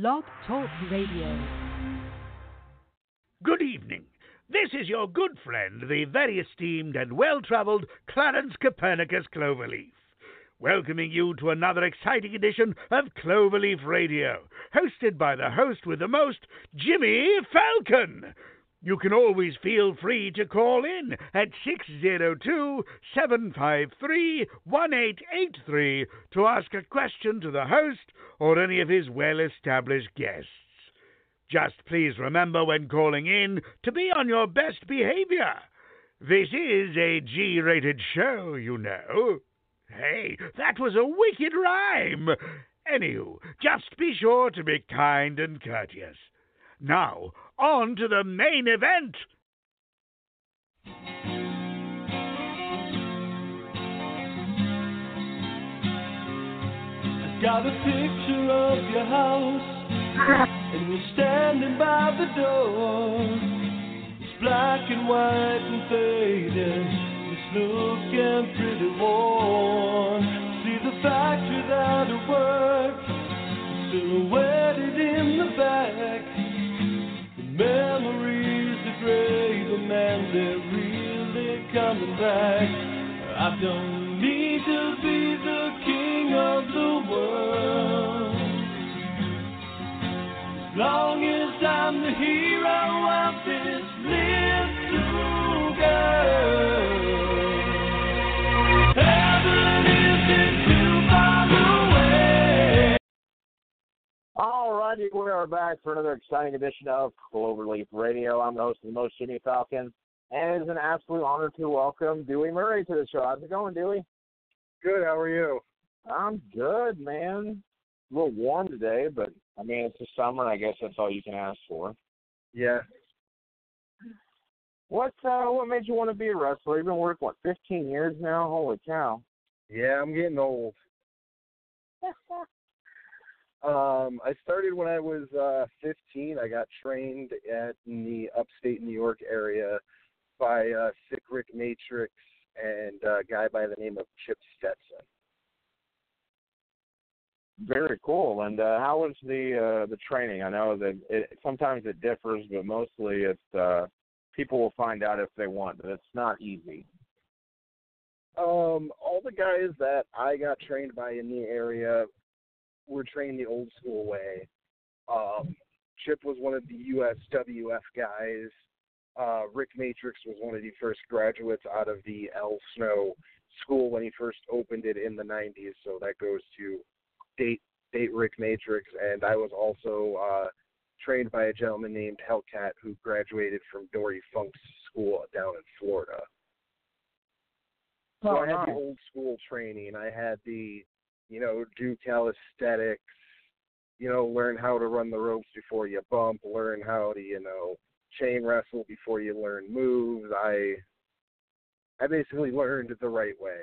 Blog Talk Radio. Good evening. This is your good friend, the very esteemed and well travelled Clarence Copernicus Cloverleaf, welcoming you to another exciting edition of Cloverleaf Radio, hosted by the host with the most, Jimmy Falcon. You can always feel free to call in at 602 753 1883 to ask a question to the host or any of his well established guests. Just please remember when calling in to be on your best behavior. This is a G rated show, you know. Hey, that was a wicked rhyme. Anywho, just be sure to be kind and courteous. Now, on to the main event. I got a picture of your house, and you're standing by the door. It's black and white and faded, it's looking pretty worn. See the factory that at work, back. I don't need to be the king of the world. As long as I'm the hero of this little girl. Away. Alrighty, we are back for another exciting edition of Cloverleaf Radio. I'm the host of the most, Jimmy Falcon, and it is an absolute honor to welcome Dewey Murray to the show. How's it going, Dewey? Good. How are you? I'm good, man. A little warm today, but I mean it's the summer, and I guess that's all you can ask for. Yeah. What uh, what made you want to be a wrestler? You've been working what 15 years now? Holy cow! Yeah, I'm getting old. Um, I started when I was uh, 15. I got trained at in the upstate New York area by uh, Sick Rick Matrix and uh, a guy by the name of Chip Stetson. Very cool. And uh, how was the uh, the training? I know that it, sometimes it differs, but mostly it's uh, people will find out if they want, but it's not easy. Um, all the guys that I got trained by in the area were trained the old school way. Um, Chip was one of the USWF guys. Uh, Rick Matrix was one of the first graduates out of the Al Snow school when he first opened it in the 90s. So that goes to date date Rick Matrix. And I was also uh, trained by a gentleman named Hellcat who graduated from Dory Funk's school down in Florida. So Oh, I had the old school training. I had the, you know, do calisthenics, you know, learn how to run the ropes before you bump, learn how to, you know, chain wrestle before you learn moves. I I basically learned the right way.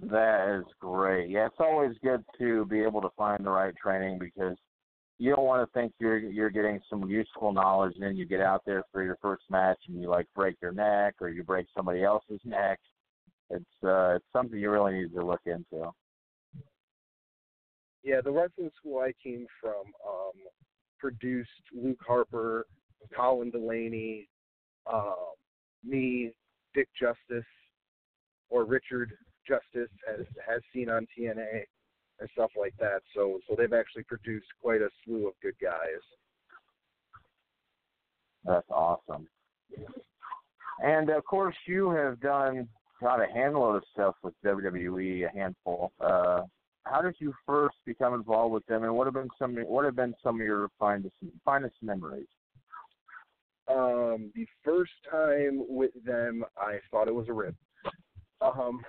That is great. Yeah, it's always good to be able to find the right training because you don't want to think you're you're getting some useful knowledge and then you get out there for your first match and you like break your neck or you break somebody else's neck. It's uh it's something you really need to look into. Yeah, the wrestling school I came from um produced Luke Harper, Colin Delaney, um, me, Dick Justice, or Richard Justice as has seen on TNA and stuff like that. So so they've actually produced quite a slew of good guys. That's awesome. And of course you have done got a handful of stuff with WWE, a handful. Uh how did you first become involved with them and what have been some what have been some of your finest finest memories? Um, the first time with them, I thought it was a rip. Um,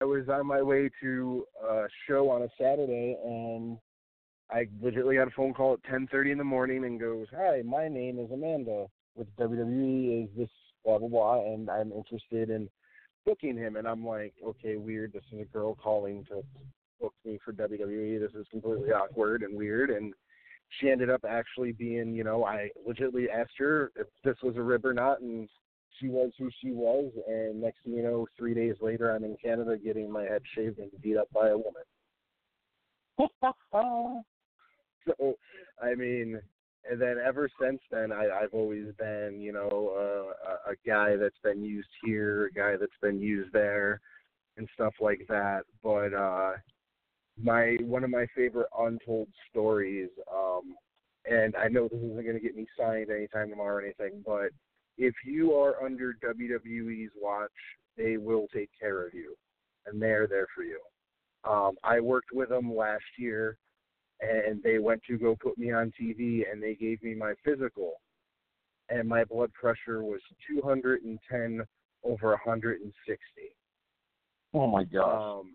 I was on my way to a show on a Saturday, and I legitimately got a phone call at 10:30 in the morning, and goes, "Hi, my name is Amanda with WWE. Is this blah blah blah, and I'm interested in booking him." And I'm like, "Okay, weird. This is a girl calling to book me for WWE. This is completely awkward and weird." And she ended up actually being, you know, I legitimately asked her if this was a rib or not, and she was who she was. And next thing you know, three days later, I'm in Canada getting my head shaved and beat up by a woman. so, I mean, and then ever since then, I, I've always been, you know, uh, a, a guy that's been used here, a guy that's been used there, and stuff like that. But uh, my one of my favorite untold stories, um, and I know this isn't going to get me signed anytime tomorrow or anything, but if you are under WWE's watch, they will take care of you, and they're there for you. Um, I worked with them last year and they went to go put me on TV and they gave me my physical and my blood pressure was 210 over 160. Oh my gosh. Um,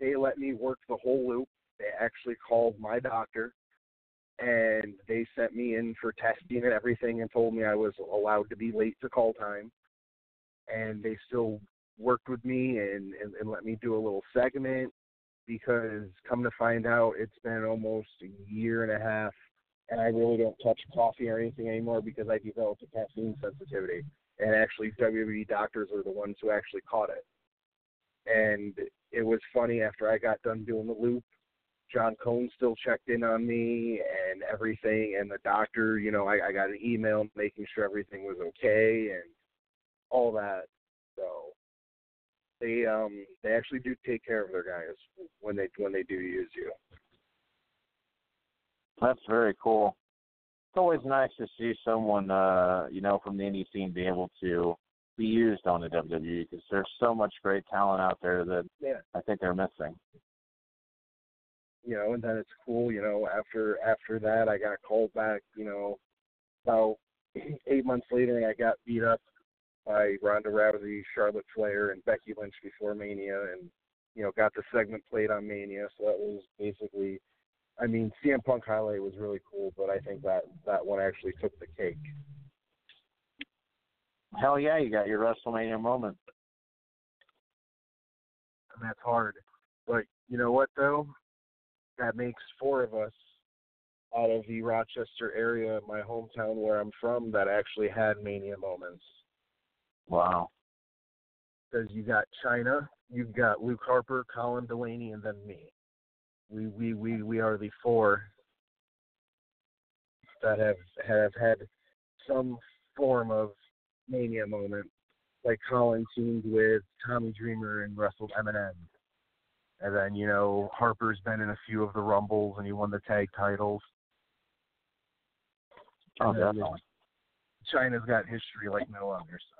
they let me work the whole loop. They actually called my doctor and they sent me in for testing and everything and told me I was allowed to be late to call time. And they still worked with me and, and, and let me do a little segment because come to find out, it's been almost a year and a half, and I really don't touch coffee or anything anymore because I developed a caffeine sensitivity. And actually, WWE doctors are the ones who actually caught it. And it was funny after I got done doing the loop. John Cone still checked in on me and everything, and the doctor, you know, I, I got an email making sure everything was okay and all that. So they um they actually do take care of their guys when they when they do use you. That's very cool. It's always nice to see someone uh you know from the indie scene be able to be used on the WWE because there's so much great talent out there that yeah. I think they're missing. You know, and then it's cool. You know, after after that, I got called back. You know, about eight months later, I got beat up by Ronda Rousey, Charlotte Flair, and Becky Lynch before Mania, and you know got the segment played on Mania. So that was basically, I mean, CM Punk highlight was really cool, but I think that that one actually took the cake. Hell yeah, you got your WrestleMania moment. And that's hard. But you know what though? That makes four of us out of the Rochester area, my hometown where I'm from, that actually had Mania moments. Wow. Because you got Chyna, you've got Luke Harper, Colin Delaney, and then me. We we we we are the four that have have had some form of mania moment, like Colin teamed with Tommy Dreamer and wrestled Eminem. And then, you know, Harper's been in a few of the Rumbles and he won the tag titles. Oh, And then definitely. Chyna's got history like no other, so.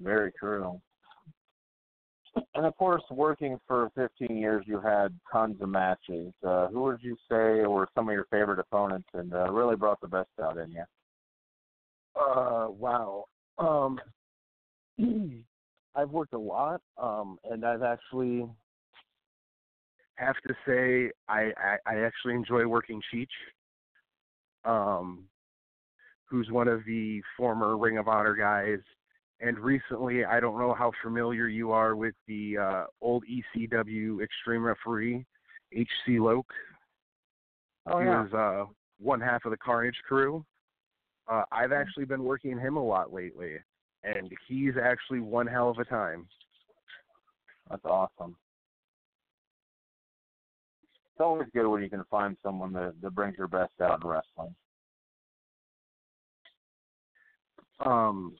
Very true. And of course, working for 15 years, you had tons of matches. Uh, who would you say were some of your favorite opponents and uh, really brought the best out in you? Uh, wow. Um, I've worked a lot, um, and I've actually have to say I, I, I actually enjoy working Cheech, um, who's one of the former Ring of Honor guys. And recently, I don't know how familiar you are with the uh, old ECW Extreme Referee, H.C. Loc. Oh he yeah. was uh, one half of the Carnage crew. Uh, I've actually been working him a lot lately, and he's actually one hell of a time. That's awesome. It's always good when you can find someone that, that brings your best out in wrestling. Um,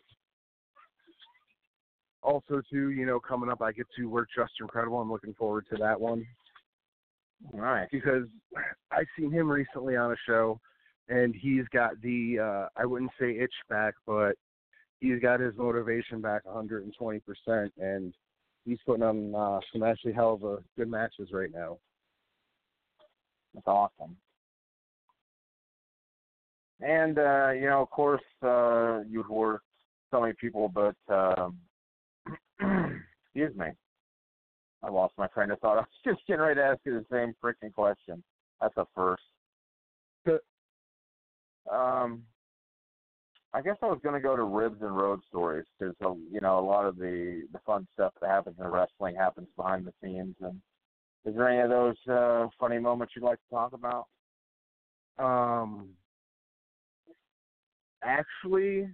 also, too, you know, coming up, I get to work Justin Credible. I'm looking forward to that one All right. because I seen him recently on a show, and he's got the uh, I wouldn't say itch back, but he's got his motivation back 120 percent, and he's putting on uh, some actually hell of a good matches right now. That's awesome. And uh, you know, of course, uh, you'd work so many people, but um, excuse me, I lost my train of thought. I was just getting ready to ask you the same freaking question. That's a first. Um, I guess I was going to go to ribs and road stories because uh, you know a lot of the the fun stuff that happens in wrestling happens behind the scenes. And is there any of those uh, funny moments you'd like to talk about? Um, actually,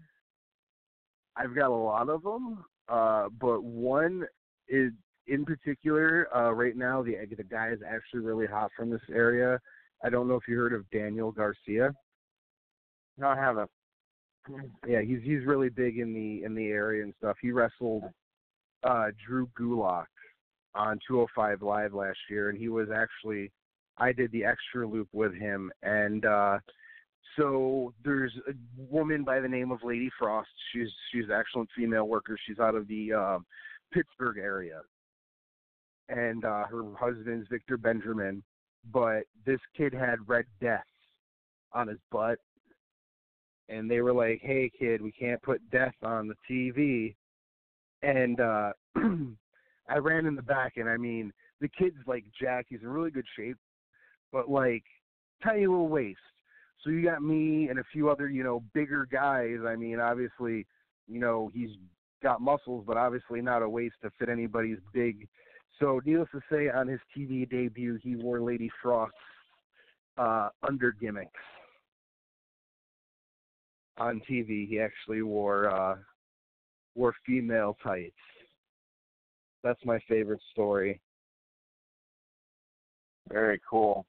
I've got a lot of them, uh, but one is in particular, uh, right now the the guy is actually really hot from this area. I don't know if you heard of Daniel Garcia. No, I haven't. Yeah, he's he's really big in the in the area and stuff. He wrestled uh Drew Gulak on 205 Live last year, and he was actually I did the extra loop with him, and uh so there's a woman by the name of Lady Frost. She's she's an excellent female worker. She's out of the uh, Pittsburgh area, and uh, her husband's Victor Benjamin. But this kid had red death on his butt, and they were like, "Hey, kid, we can't put death on the TV." And uh I ran in the back, and I mean, the kid's like Jack. He's in really good shape, but like tiny little waist. So you got me and a few other, you know, bigger guys. I mean, obviously, you know, he's got muscles, but obviously not a waist to fit anybody's big. So needless to say, on his TV debut, he wore Lady Frost's uh, under gimmicks. On TV, he actually wore uh, wore female tights. That's my favorite story. Very cool.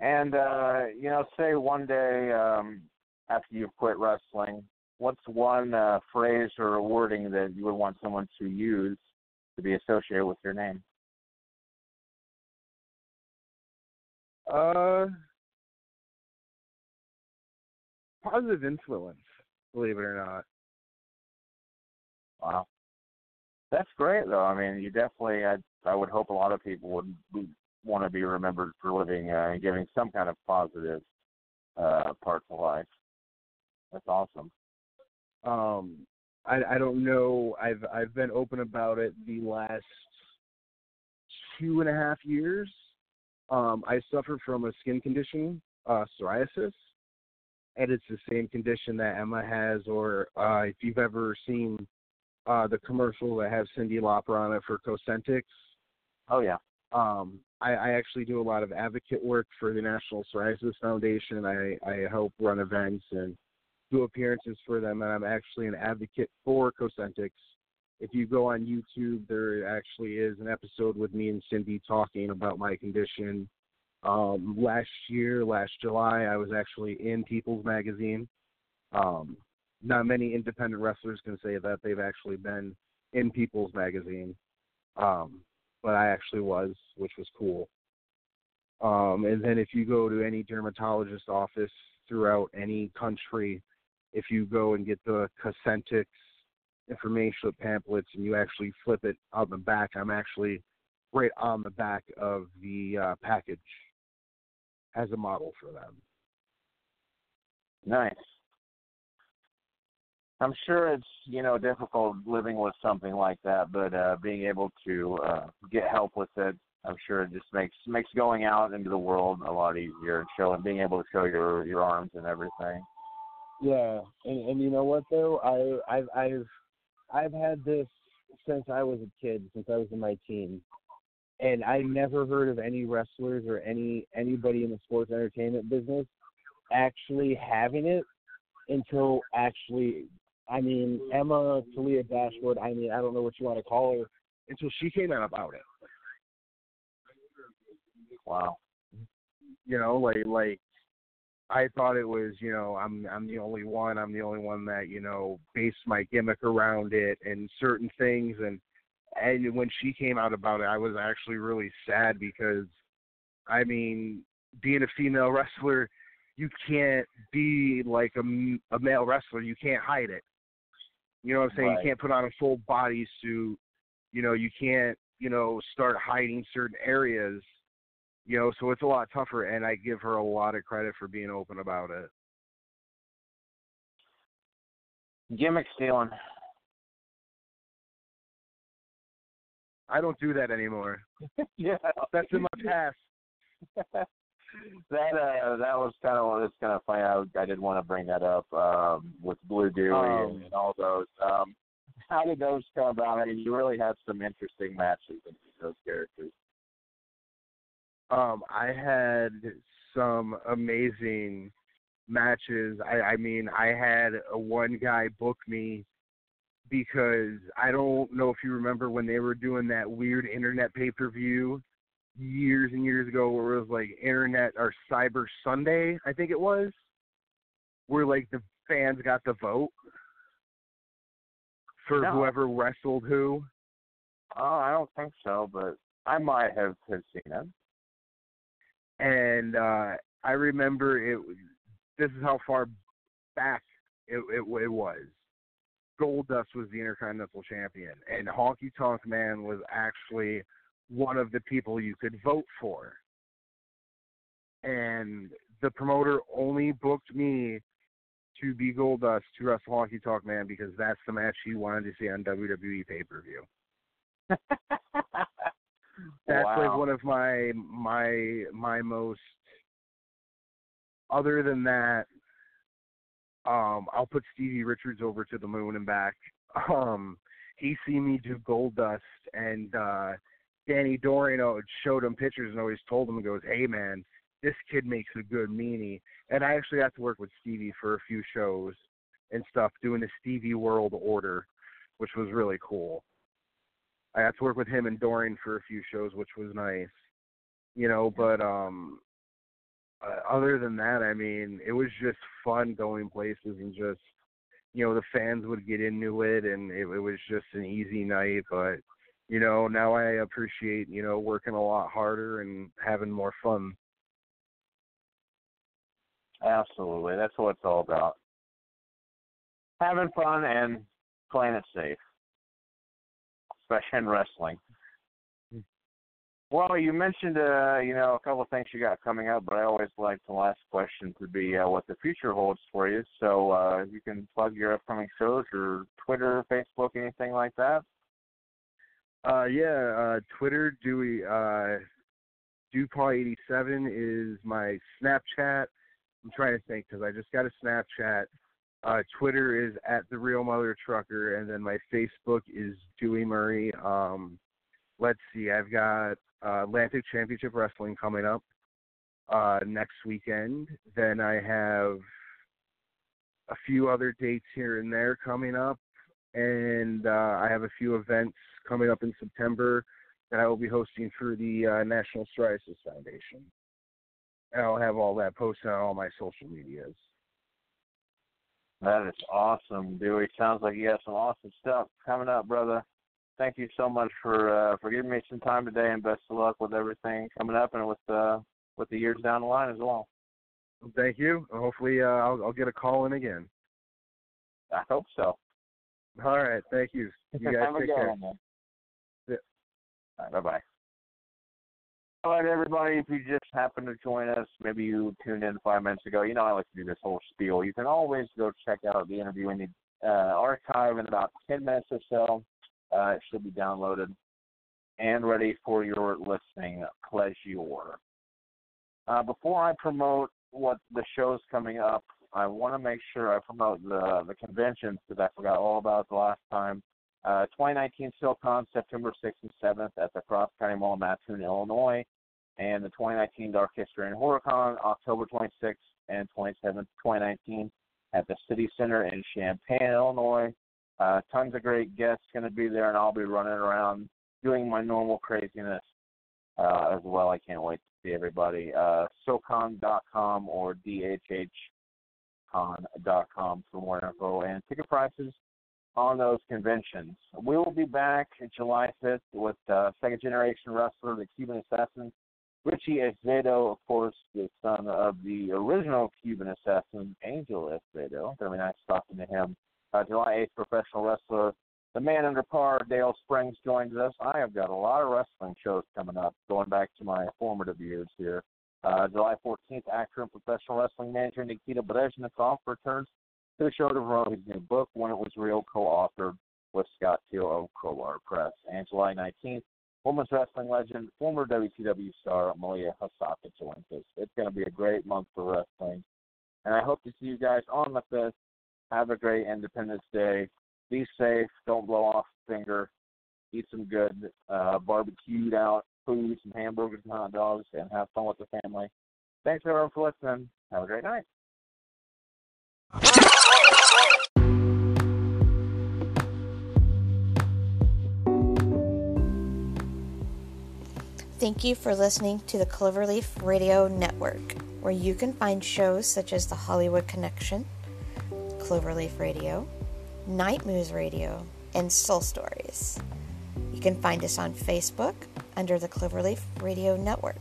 And uh, you know, say one day um, after you've quit wrestling, what's one uh, phrase or wording that you would want someone to use to be associated with your name? Uh, positive influence, believe it or not. Wow, that's great though. I mean, you definitely. I I would hope a lot of people would, would want to be remembered for living uh, and giving some kind of positive uh, part to life. That's awesome. Um, I I don't know. I've I've been open about it the last two and a half years. Um, I suffer from a skin condition, uh, psoriasis, and it's the same condition that Emma has. Or uh, if you've ever seen uh, the commercial that has Cyndi Lauper on it for Cosentyx. Oh yeah. Um, I, I actually do a lot of advocate work for the National Psoriasis Foundation. I, I help run events and do appearances for them, and I'm actually an advocate for Cosentyx. If you go on YouTube, there actually is an episode with me and Cindy talking about my condition. Um, last year, last July, I was actually in People's Magazine. Um, not many independent wrestlers can say that they've actually been in People's Magazine. Um, but I actually was, which was cool. Um, and then if you go to any dermatologist office throughout any country, if you go and get the Cosentyx information pamphlets and you actually flip it on the back, I'm actually right on the back of the uh, package as a model for them. Nice. I'm sure it's you know difficult living with something like that, but uh, being able to uh, get help with it, I'm sure it just makes makes going out into the world a lot easier. And showing being able to show your your arms and everything. Yeah, and and you know what though, I I've I've I've had this since I was a kid, since I was in my teens, and I never heard of any wrestlers or any anybody in the sports entertainment business actually having it until actually I mean, Emma Talia Dashwood, I mean, I don't know what you want to call her, until she came out about it. Wow. You know, like like I thought it was, you know, I'm I'm the only one, I'm the only one that, you know, based my gimmick around it and certain things and and when she came out about it, I was actually really sad because I mean, being a female wrestler, you can't be like a, a male wrestler. You can't hide it. You know what I'm saying? Right. You can't put on a full body suit. You know, you can't, you know, start hiding certain areas. You know, so it's a lot tougher and I give her a lot of credit for being open about it. Gimmick stealing. I don't do that anymore. yeah. That's in my past. that uh that was kind of it's kind of funny. I, I did want to bring that up um, with Blue Dewey Um, and all those. Um, how did those come about? I mean, you really had some interesting matches with those characters. Um, I had some amazing matches. I, I mean, I had a one guy book me because I don't know if you remember when they were doing that weird internet pay per view years and years ago where it was like internet or cyber Sunday, I think it was, where like the fans got the vote for No. whoever wrestled who. Oh, I don't think so, but I might have, have seen it. and uh I remember it. This is how far back it it, it was. Goldust was the Intercontinental Champion, and Honky Tonk Man was actually one of the people you could vote for. And the promoter only booked me to be Goldust to wrestle Honky Tonk Man because that's the match he wanted to see on WWE pay per view. That's like one of my my my most. Other than that, um, I'll put Stevie Richards over to the moon and back. Um, he seen me do Goldust, and uh, Danny Doring uh, showed him pictures and always told him, "Goes, hey man, this kid makes a good meanie." And I actually got to work with Stevie for a few shows and stuff, doing the Stevie World Order, which was really cool. I got to work with him and Doring for a few shows, which was nice. You know, but um uh, other than that, I mean, it was just fun going places and just you know, the fans would get into it and it, it was just an easy night, but you know, now I appreciate, you know, working a lot harder and having more fun. Absolutely. That's what it's all about. Having fun and playing it safe, especially in wrestling. Well, you mentioned, uh, you know, a couple of things you got coming up, but I always like the last question to be uh, what the future holds for you. So uh, you can plug your upcoming shows or Twitter, Facebook, anything like that. Uh, yeah, uh, Twitter, Dewey, uh, Dewpaw87 is my Snapchat. I'm trying to think because I just got a Snapchat. Uh, Twitter is at the Real Mother Trucker, and then my Facebook is Dewey Murray. Um, let's see, I've got uh, Atlantic Championship Wrestling coming up uh, next weekend. Then I have a few other dates here and there coming up, and uh, I have a few events coming up in September that I will be hosting for the uh, National Psoriasis Foundation. And I'll have all that posted on all my social medias. That is awesome, Dewey. Sounds like you have some awesome stuff coming up, brother. Thank you so much for uh, for giving me some time today, and best of luck with everything coming up and with uh, with the years down the line as well. Thank you. Hopefully, uh, I'll, I'll get a call in again. I hope so. All right. Thank you. You guys take care. one. Yeah. All right, bye bye. All right, everybody. If you just happen to join us, maybe you tuned in five minutes ago. You know I like to do this whole spiel. You can always go check out the interview in the uh, archive in about ten minutes or so. Uh, it should be downloaded and ready for your listening pleasure. Uh, before I promote what the show's coming up, I want to make sure I promote the the conventions because I forgot all about the last time. Uh, 2019 SilCon, September 6th and 7th at the Cross County Mall, in Mattoon, Illinois, and the 2019 Dark History and HorrorCon, October 26th and 27th, 2019, at the City Center in Champaign, Illinois. Uh, tons of great guests going to be there, and I'll be running around doing my normal craziness uh, as well. I can't wait to see everybody. Uh, SoCon.com or DHHCon.com for more info and ticket prices on those conventions. We will be back July 5th with uh, second generation wrestler, the Cuban Assassin, Richie Acevedo, of course, the son of the original Cuban Assassin, Angel to be nice talking to him. Uh, July 8th, professional wrestler, the man under par, Dale Springs, joins us. I have got a lot of wrestling shows coming up, going back to my formative years here. Uh, July 14th, actor and professional wrestling manager Nikita Brezhnikov returns to the show to promote his new book, When It Was Real, co-authored with Scott Teal of Crowbar Press. And July 19th, women's wrestling legend, former WCW star Malia Hosaka joins us. It's going to be a great month for wrestling. And I hope to see you guys on the 5th. Have a great Independence Day. Be safe. Don't blow off a finger. Eat some good uh, barbecued out food, some hamburgers and hot dogs, and have fun with the family. Thanks everyone for listening. Have a great night. Thank you for listening to the Cloverleaf Radio Network, where you can find shows such as The Hollywood Connection. Cloverleaf Radio, Night Moves Radio, and Soul Stories. You can find us on Facebook under the Cloverleaf Radio Network.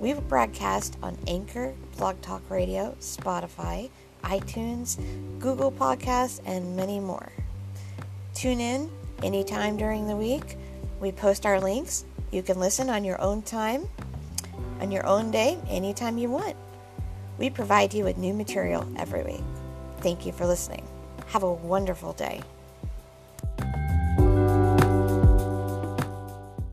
We broadcast on Anchor, Blog Talk Radio, Spotify, iTunes, Google Podcasts, and many more. Tune in anytime during the week. We post our links. You can listen on your own time, on your own day, anytime you want. We provide you with new material every week. Thank you for listening. Have a wonderful day.